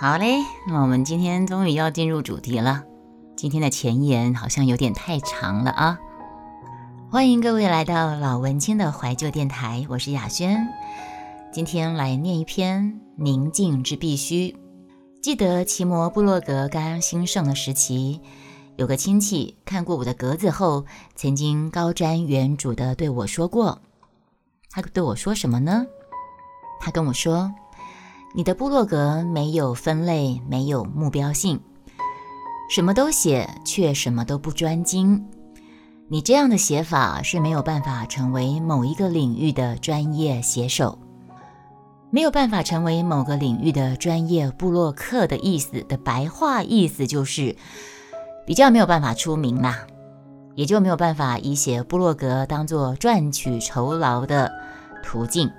好嘞，那我们今天终于要进入主题了。今天的前言好像有点太长了啊！欢迎各位来到老文青的怀旧电台，我是雅轩。今天来念一篇《宁静之必须》。记得奇摩布洛格刚兴盛的时期，有个亲戚看过我的格子后，曾经高瞻远瞩地对我说过：“他对我说什么呢？他跟我说。”你的部落格没有分类，没有目标性，什么都写，却什么都不专精。你这样的写法是没有办法成为某一个领域的专业写手，没有办法成为某个领域的专业部落客的意思的白话意思就是比较没有办法出名啦，也就没有办法以写部落格当做赚取酬劳的途径。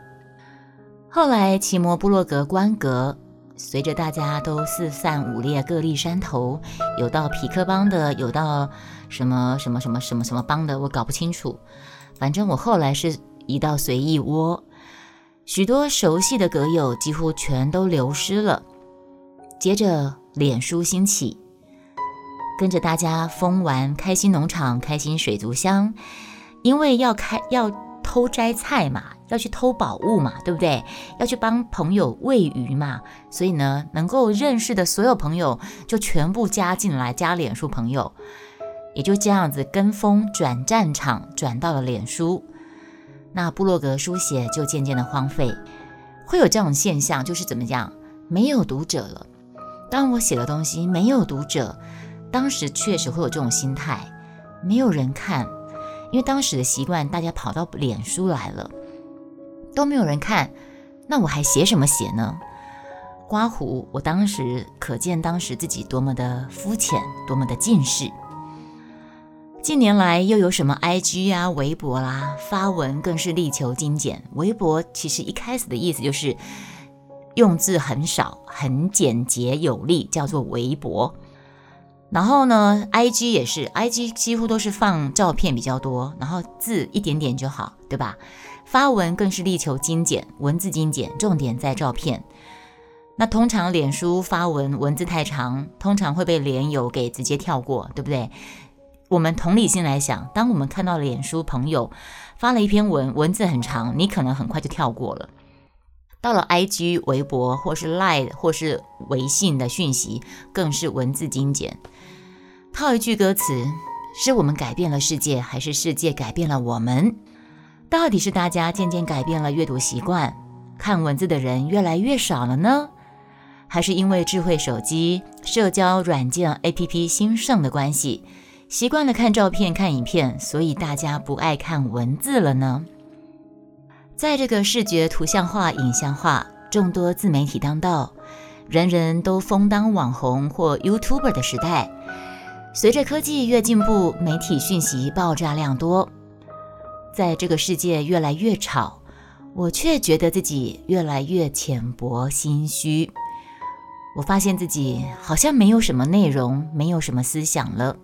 后来，奇摩部落格关格，随着大家都四散五裂，各立山头，有到匹克帮的，有到什么什么什么什么什么帮的，我搞不清楚。反正我后来是移到随意窝，许多熟悉的格友几乎全都流失了。接着，脸书兴起，跟着大家疯玩开心农场、开心水族箱，因为要开要偷摘菜嘛。要去偷宝物嘛，对不对？要去帮朋友喂鱼嘛，所以呢，能够认识的所有朋友就全部加进来，加脸书朋友，也就这样子跟风转战场，转到了脸书，那布洛格书写就渐渐的荒废。会有这种现象，就是怎么样？没有读者了。当我写的东西没有读者，当时确实会有这种心态，没有人看，因为当时的习惯，大家跑到脸书来了。都没有人看，那我还写什么写呢？刮胡，我当时可见当时自己多么的肤浅，多么的近视。近年来又有什么 IG 啊、微博啦，发文更是力求精简。微博其实一开始的意思就是用字很少，很简洁有力，叫做微博。然后呢，IG 也是，IG 几乎都是放照片比较多，然后字一点点就好，对吧？发文更是力求精简，文字精简，重点在照片。那通常脸书发文文字太长，通常会被连友给直接跳过，对不对？我们同理心来想，当我们看到脸书朋友发了一篇文，文字很长，你可能很快就跳过了。到了 IG、微博或是 Line 或是微信的讯息，更是文字精简。套一句歌词：是我们改变了世界，还是世界改变了我们？到底是大家渐渐改变了阅读习惯，看文字的人越来越少了呢，还是因为智慧手机、社交软件 APP 兴盛的关系，习惯了看照片、看影片，所以大家不爱看文字了呢？在这个视觉图像化、影像化、众多自媒体当道，人人都疯当网红或 YouTuber 的时代，随着科技越进步，媒体讯息爆炸量多。在这个世界越来越吵，我却觉得自己越来越浅薄心虚。我发现自己好像没有什么内容，没有什么思想了。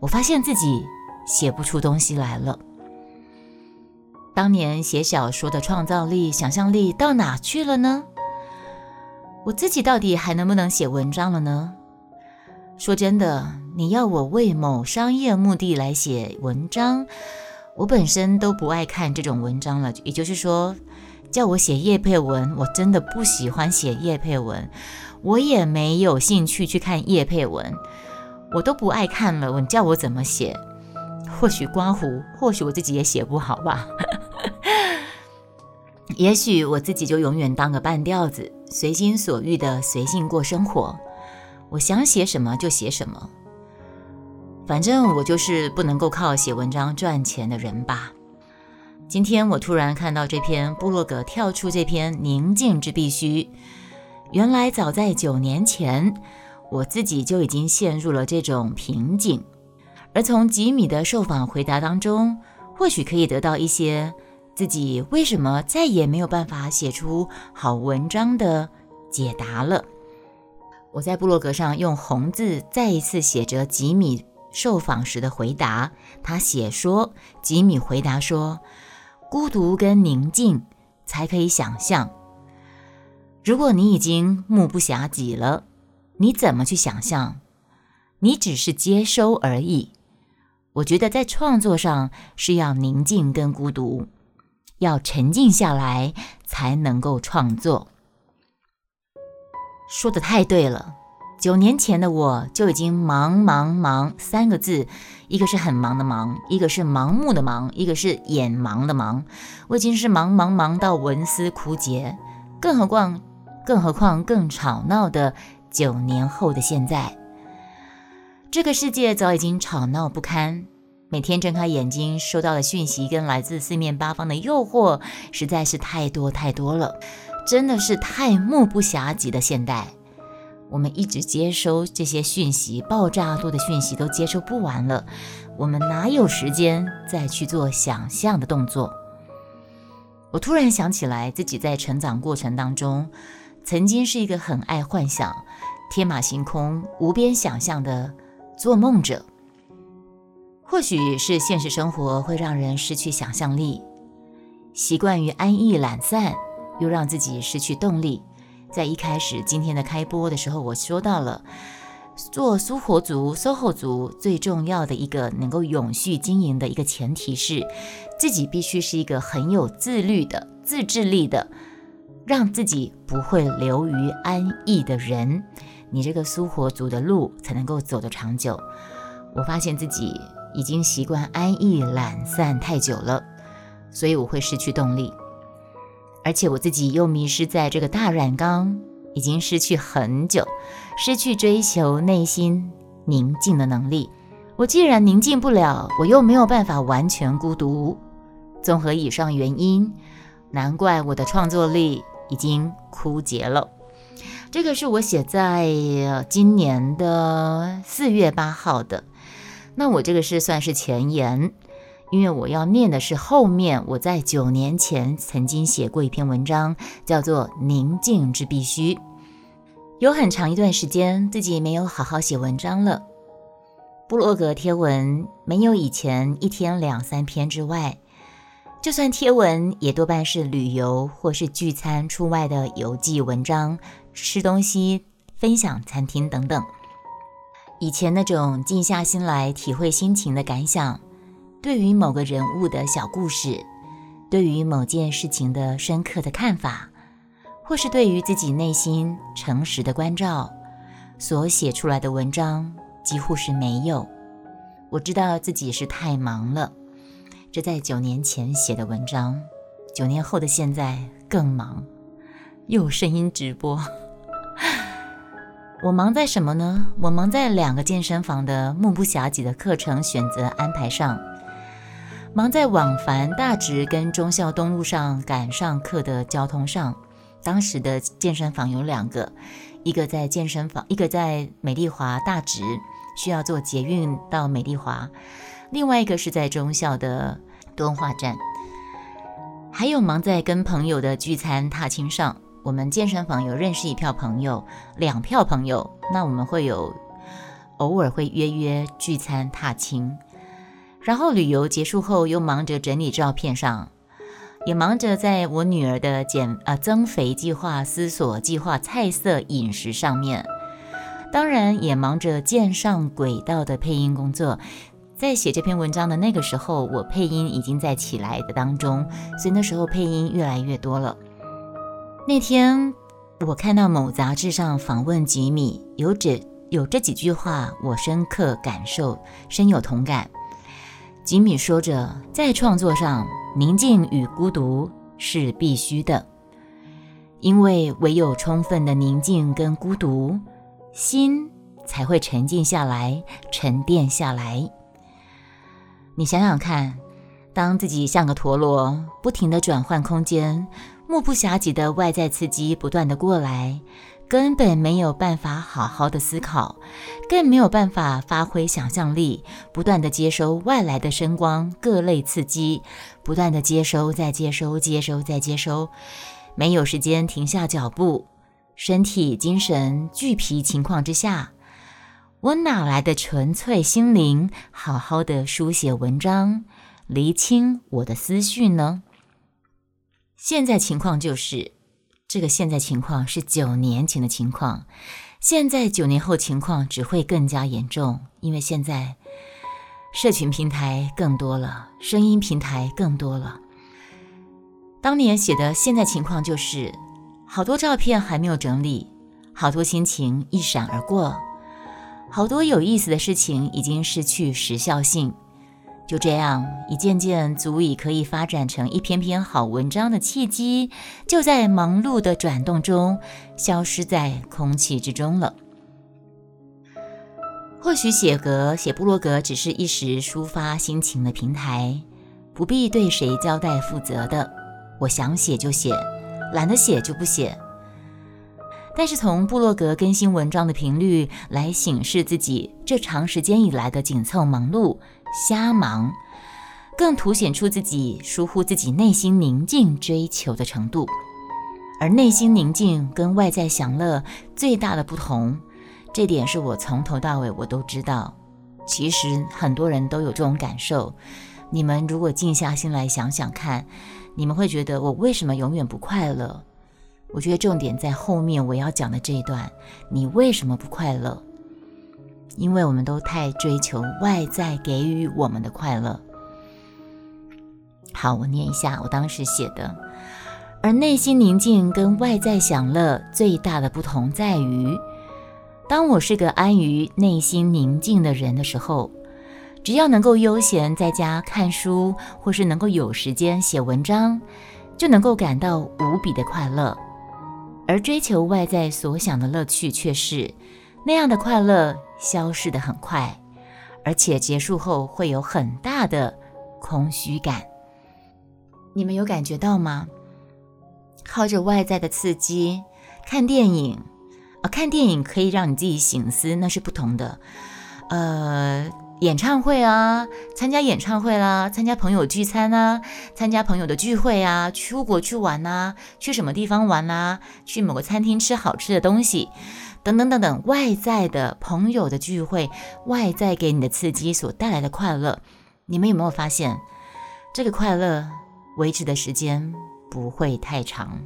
我发现自己写不出东西来了。当年写小说的创造力、想象力到哪去了呢？我自己到底还能不能写文章了呢？说真的，你要我为某商业目的来写文章？我本身都不爱看这种文章了，也就是说，叫我写叶佩文，我真的不喜欢写叶佩文，我也没有兴趣去看叶佩文，我都不爱看了。你叫我怎么写？或许刮胡，或许我自己也写不好吧。也许我自己就永远当个半吊子，随心所欲的随性过生活，我想写什么就写什么。反正我就是不能够靠写文章赚钱的人吧。今天我突然看到这篇部落格跳出这篇《宁静之必须》，原来早在九年前，我自己就已经陷入了这种瓶颈。而从吉米的受访回答当中，或许可以得到一些自己为什么再也没有办法写出好文章的解答了。我在部落格上用红字再一次写着吉米。受访时的回答，他写说：“吉米回答说，孤独跟宁静才可以想象。如果你已经目不暇给了，你怎么去想象？你只是接收而已。我觉得在创作上是要宁静跟孤独，要沉静下来才能够创作。说的太对了。九年前的我就已经忙忙忙三个字，一个是很忙的忙，一个是盲目的忙，一个是眼盲的忙。我已经是忙忙忙到文思枯竭，更何况，更何况更吵闹的九年后的现在，这个世界早已经吵闹不堪。每天睁开眼睛收到的讯息跟来自四面八方的诱惑实在是太多太多了，真的是太目不暇及的现代。我们一直接收这些讯息，爆炸多的讯息都接收不完了，我们哪有时间再去做想象的动作？我突然想起来，自己在成长过程当中，曾经是一个很爱幻想、天马行空、无边想象的做梦者。或许是现实生活会让人失去想象力，习惯于安逸懒散，又让自己失去动力。在一开始今天的开播的时候，我说到了做苏活族、SOHO 族最重要的一个能够永续经营的一个前提是，自己必须是一个很有自律的、自制力的，让自己不会流于安逸的人，你这个苏活族的路才能够走得长久。我发现自己已经习惯安逸懒散太久了，所以我会失去动力。而且我自己又迷失在这个大染缸，已经失去很久，失去追求内心宁静的能力。我既然宁静不了，我又没有办法完全孤独。综合以上原因，难怪我的创作力已经枯竭了。这个是我写在今年的四月八号的，那我这个是算是前言。因为我要念的是后面，我在九年前曾经写过一篇文章，叫做《宁静之必须》。有很长一段时间自己没有好好写文章了，布洛格贴文没有以前一天两三篇之外，就算贴文也多半是旅游或是聚餐出外的游记文章，吃东西、分享餐厅等等。以前那种静下心来体会心情的感想。对于某个人物的小故事，对于某件事情的深刻的看法，或是对于自己内心诚实的关照，所写出来的文章几乎是没有。我知道自己是太忙了，这在九年前写的文章，九年后的现在更忙，又声音直播。我忙在什么呢？我忙在两个健身房的目不暇给的课程选择安排上。忙在往返大直跟忠孝东路上赶上课的交通上，当时的健身房有两个，一个在健身房，一个在美丽华大直，需要坐捷运到美丽华；另外一个是在忠孝的敦化站。还有忙在跟朋友的聚餐踏青上，我们健身房有认识一票朋友，两票朋友，那我们会有偶尔会约约聚餐踏青。然后旅游结束后，又忙着整理照片上，也忙着在我女儿的减呃增肥计划、思索计划、菜色饮食上面，当然也忙着舰上轨道的配音工作。在写这篇文章的那个时候，我配音已经在起来的当中，所以那时候配音越来越多了。那天我看到某杂志上访问吉米，有这有这几句话，我深刻感受，深有同感。吉米说着，在创作上，宁静与孤独是必须的，因为唯有充分的宁静跟孤独，心才会沉静下来、沉淀下来。你想想看，当自己像个陀螺，不停地转换空间，目不暇给的外在刺激不断的过来。根本没有办法好好的思考，更没有办法发挥想象力，不断的接收外来的声光各类刺激，不断的接收再接收，接收再接收，没有时间停下脚步，身体精神俱疲情况之下，我哪来的纯粹心灵，好好的书写文章，厘清我的思绪呢？现在情况就是。这个现在情况是九年前的情况，现在九年后情况只会更加严重，因为现在社群平台更多了，声音平台更多了。当年写的现在情况就是，好多照片还没有整理，好多心情一闪而过，好多有意思的事情已经失去时效性。就这样，一件件足以可以发展成一篇篇好文章的契机，就在忙碌的转动中消失在空气之中了。或许写格写布洛格只是一时抒发心情的平台，不必对谁交代负责的。我想写就写，懒得写就不写。但是从布洛格更新文章的频率来显示自己这长时间以来的紧凑忙碌。瞎忙，更凸显出自己疏忽自己内心宁静追求的程度。而内心宁静跟外在享乐最大的不同，这点是我从头到尾我都知道。其实很多人都有这种感受。你们如果静下心来想想看，你们会觉得我为什么永远不快乐？我觉得重点在后面我要讲的这一段，你为什么不快乐？因为我们都太追求外在给予我们的快乐。好，我念一下我当时写的。而内心宁静跟外在享乐最大的不同在于，当我是个安于内心宁静的人的时候，只要能够悠闲在家看书，或是能够有时间写文章，就能够感到无比的快乐。而追求外在所想的乐趣，却是那样的快乐。消失的很快，而且结束后会有很大的空虚感。你们有感觉到吗？靠着外在的刺激看电影，啊，看电影可以让你自己醒思，那是不同的。呃，演唱会啊，参加演唱会啦，参加朋友聚餐啊，参加朋友的聚会啊，出国去玩呐，去什么地方玩呐？去某个餐厅吃好吃的东西。等等等等，外在的朋友的聚会，外在给你的刺激所带来的快乐，你们有没有发现，这个快乐维持的时间不会太长？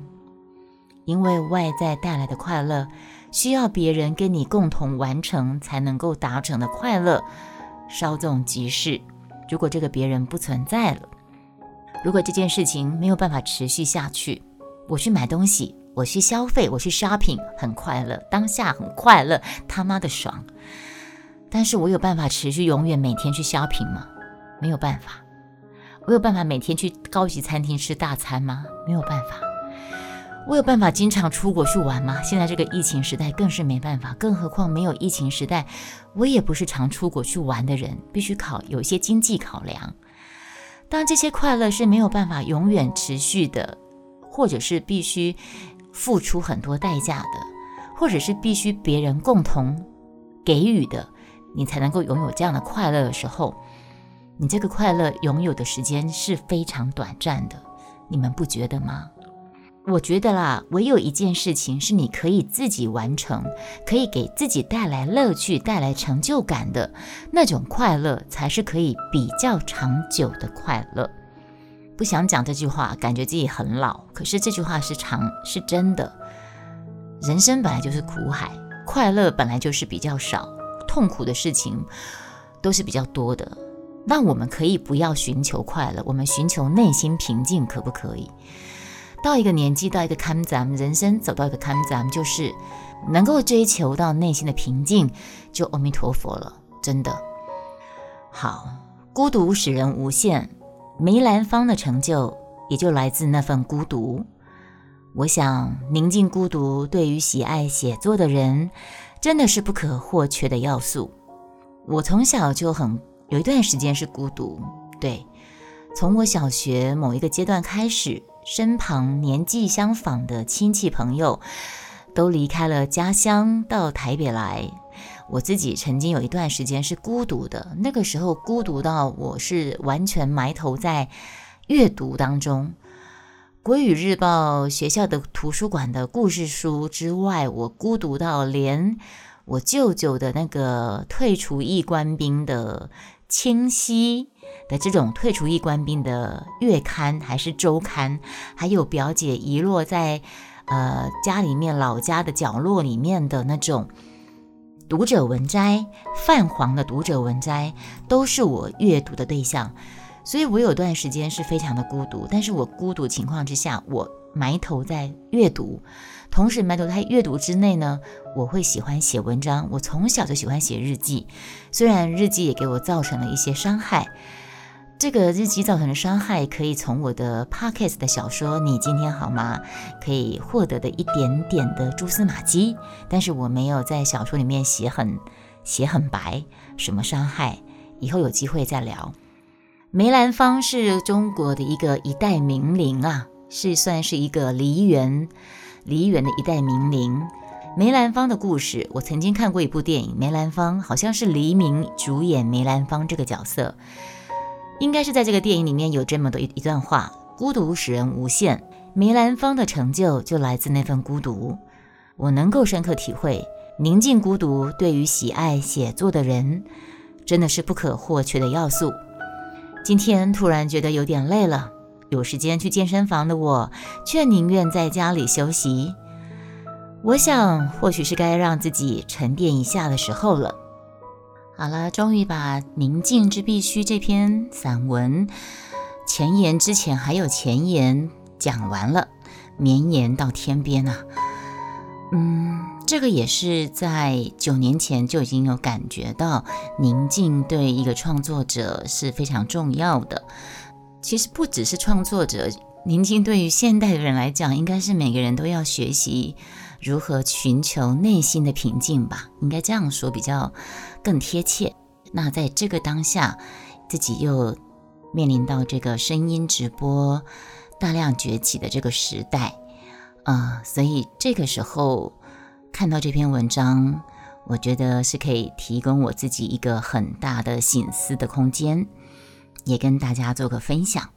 因为外在带来的快乐，需要别人跟你共同完成才能够达成的快乐，稍纵即逝。如果这个别人不存在了，如果这件事情没有办法持续下去，我去买东西。我去消费，我去 shopping，很快乐，当下很快乐，他妈的爽。但是我有办法持续永远每天去 shopping 吗？没有办法。我有办法每天去高级餐厅吃大餐吗？没有办法。我有办法经常出国去玩吗？现在这个疫情时代更是没办法，更何况没有疫情时代，我也不是常出国去玩的人，必须考有一些经济考量。当这些快乐是没有办法永远持续的，或者是必须。付出很多代价的，或者是必须别人共同给予的，你才能够拥有这样的快乐的时候，你这个快乐拥有的时间是非常短暂的，你们不觉得吗？我觉得啦，唯有一件事情是你可以自己完成，可以给自己带来乐趣、带来成就感的那种快乐，才是可以比较长久的快乐。不想讲这句话，感觉自己很老。可是这句话是长，是真的。人生本来就是苦海，快乐本来就是比较少，痛苦的事情都是比较多的。那我们可以不要寻求快乐，我们寻求内心平静，可不可以？到一个年纪，到一个坎，咱们人生走到一个坎，咱们就是能够追求到内心的平静，就阿弥陀佛了。真的好，孤独使人无限。梅兰芳的成就也就来自那份孤独。我想，宁静孤独对于喜爱写作的人，真的是不可或缺的要素。我从小就很有一段时间是孤独，对，从我小学某一个阶段开始，身旁年纪相仿的亲戚朋友都离开了家乡，到台北来。我自己曾经有一段时间是孤独的，那个时候孤独到我是完全埋头在阅读当中，《国语日报》学校的图书馆的故事书之外，我孤独到连我舅舅的那个退出役官兵的清溪的这种退出役官兵的月刊还是周刊，还有表姐遗落在。呃家里面老家的角落里面的那种读者文摘，泛黄的读者文摘，都是我阅读的对象。所以我有段时间是非常的孤独，但是我孤独情况之下，我埋头在阅读，同时埋头在阅读之内呢，我会喜欢写文章。我从小就喜欢写日记，虽然日记也给我造成了一些伤害。这个日记造成的伤害，可以从我的 podcast 的小说《你今天好吗》可以获得的一点点的蛛丝马迹，但是我没有在小说里面写很写很白，什么伤害，以后有机会再聊。梅兰芳是中国的一个一代名伶啊，是算是一个梨园梨园的一代名伶。梅兰芳的故事，我曾经看过一部电影，梅兰芳好像是黎明主演梅兰芳这个角色。应该是在这个电影里面有这么的一一段话：孤独使人无限。梅兰芳的成就就来自那份孤独。我能够深刻体会，宁静孤独对于喜爱写作的人，真的是不可或缺的要素。今天突然觉得有点累了，有时间去健身房的我，却宁愿在家里休息。我想，或许是该让自己沉淀一下的时候了。好了，终于把《宁静之必须》这篇散文前言之前还有前言讲完了，绵延到天边啊。嗯，这个也是在九年前就已经有感觉到，宁静对一个创作者是非常重要的。其实不只是创作者，宁静对于现代的人来讲，应该是每个人都要学习。如何寻求内心的平静吧，应该这样说比较更贴切。那在这个当下，自己又面临到这个声音直播大量崛起的这个时代，啊，所以这个时候看到这篇文章，我觉得是可以提供我自己一个很大的醒思的空间，也跟大家做个分享。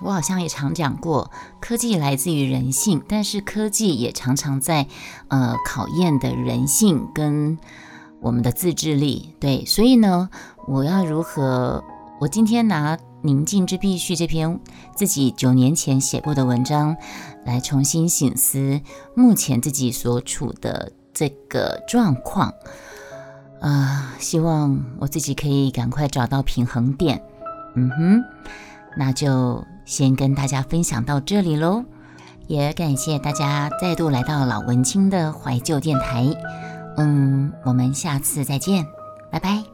我好像也常讲过，科技来自于人性，但是科技也常常在呃考验的人性跟我们的自制力。对，所以呢，我要如何？我今天拿《宁静之必须》这篇自己九年前写过的文章来重新醒思目前自己所处的这个状况啊，希望我自己可以赶快找到平衡点。嗯哼，那就。先跟大家分享到这里喽，也感谢大家再度来到老文青的怀旧电台。嗯，我们下次再见，拜拜。